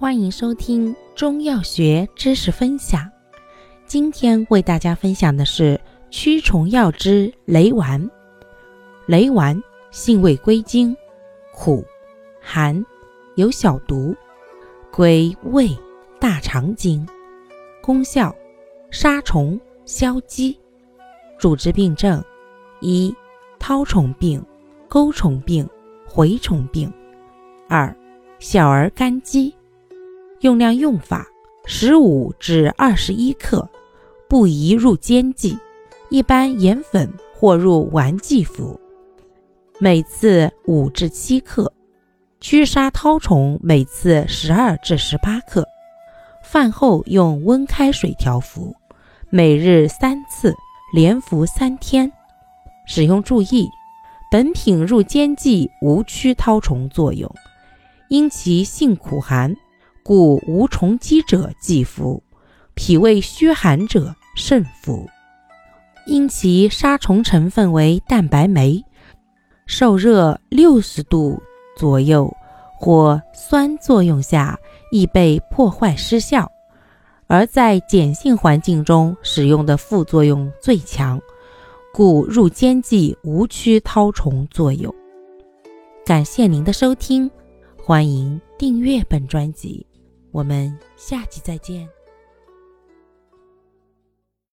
欢迎收听中药学知识分享。今天为大家分享的是驱虫药之雷丸。雷丸性味归经：苦、寒，有小毒，归胃、大肠经。功效：杀虫、消积。主治病症：一、绦虫病、钩虫病、蛔虫病；二、小儿干积。用量用法：十五至二十一克，不宜入煎剂，一般研粉或入丸剂服。每次五至七克，驱杀绦虫每次十二至十八克。饭后用温开水调服，每日三次，连服三天。使用注意：本品入煎剂无驱绦虫作用，因其性苦寒。故无虫积者忌服，脾胃虚寒者慎服。因其杀虫成分为蛋白酶，受热六十度左右或酸作用下易被破坏失效，而在碱性环境中使用的副作用最强，故入煎剂无驱绦虫作用。感谢您的收听，欢迎订阅本专辑。我们下期再见。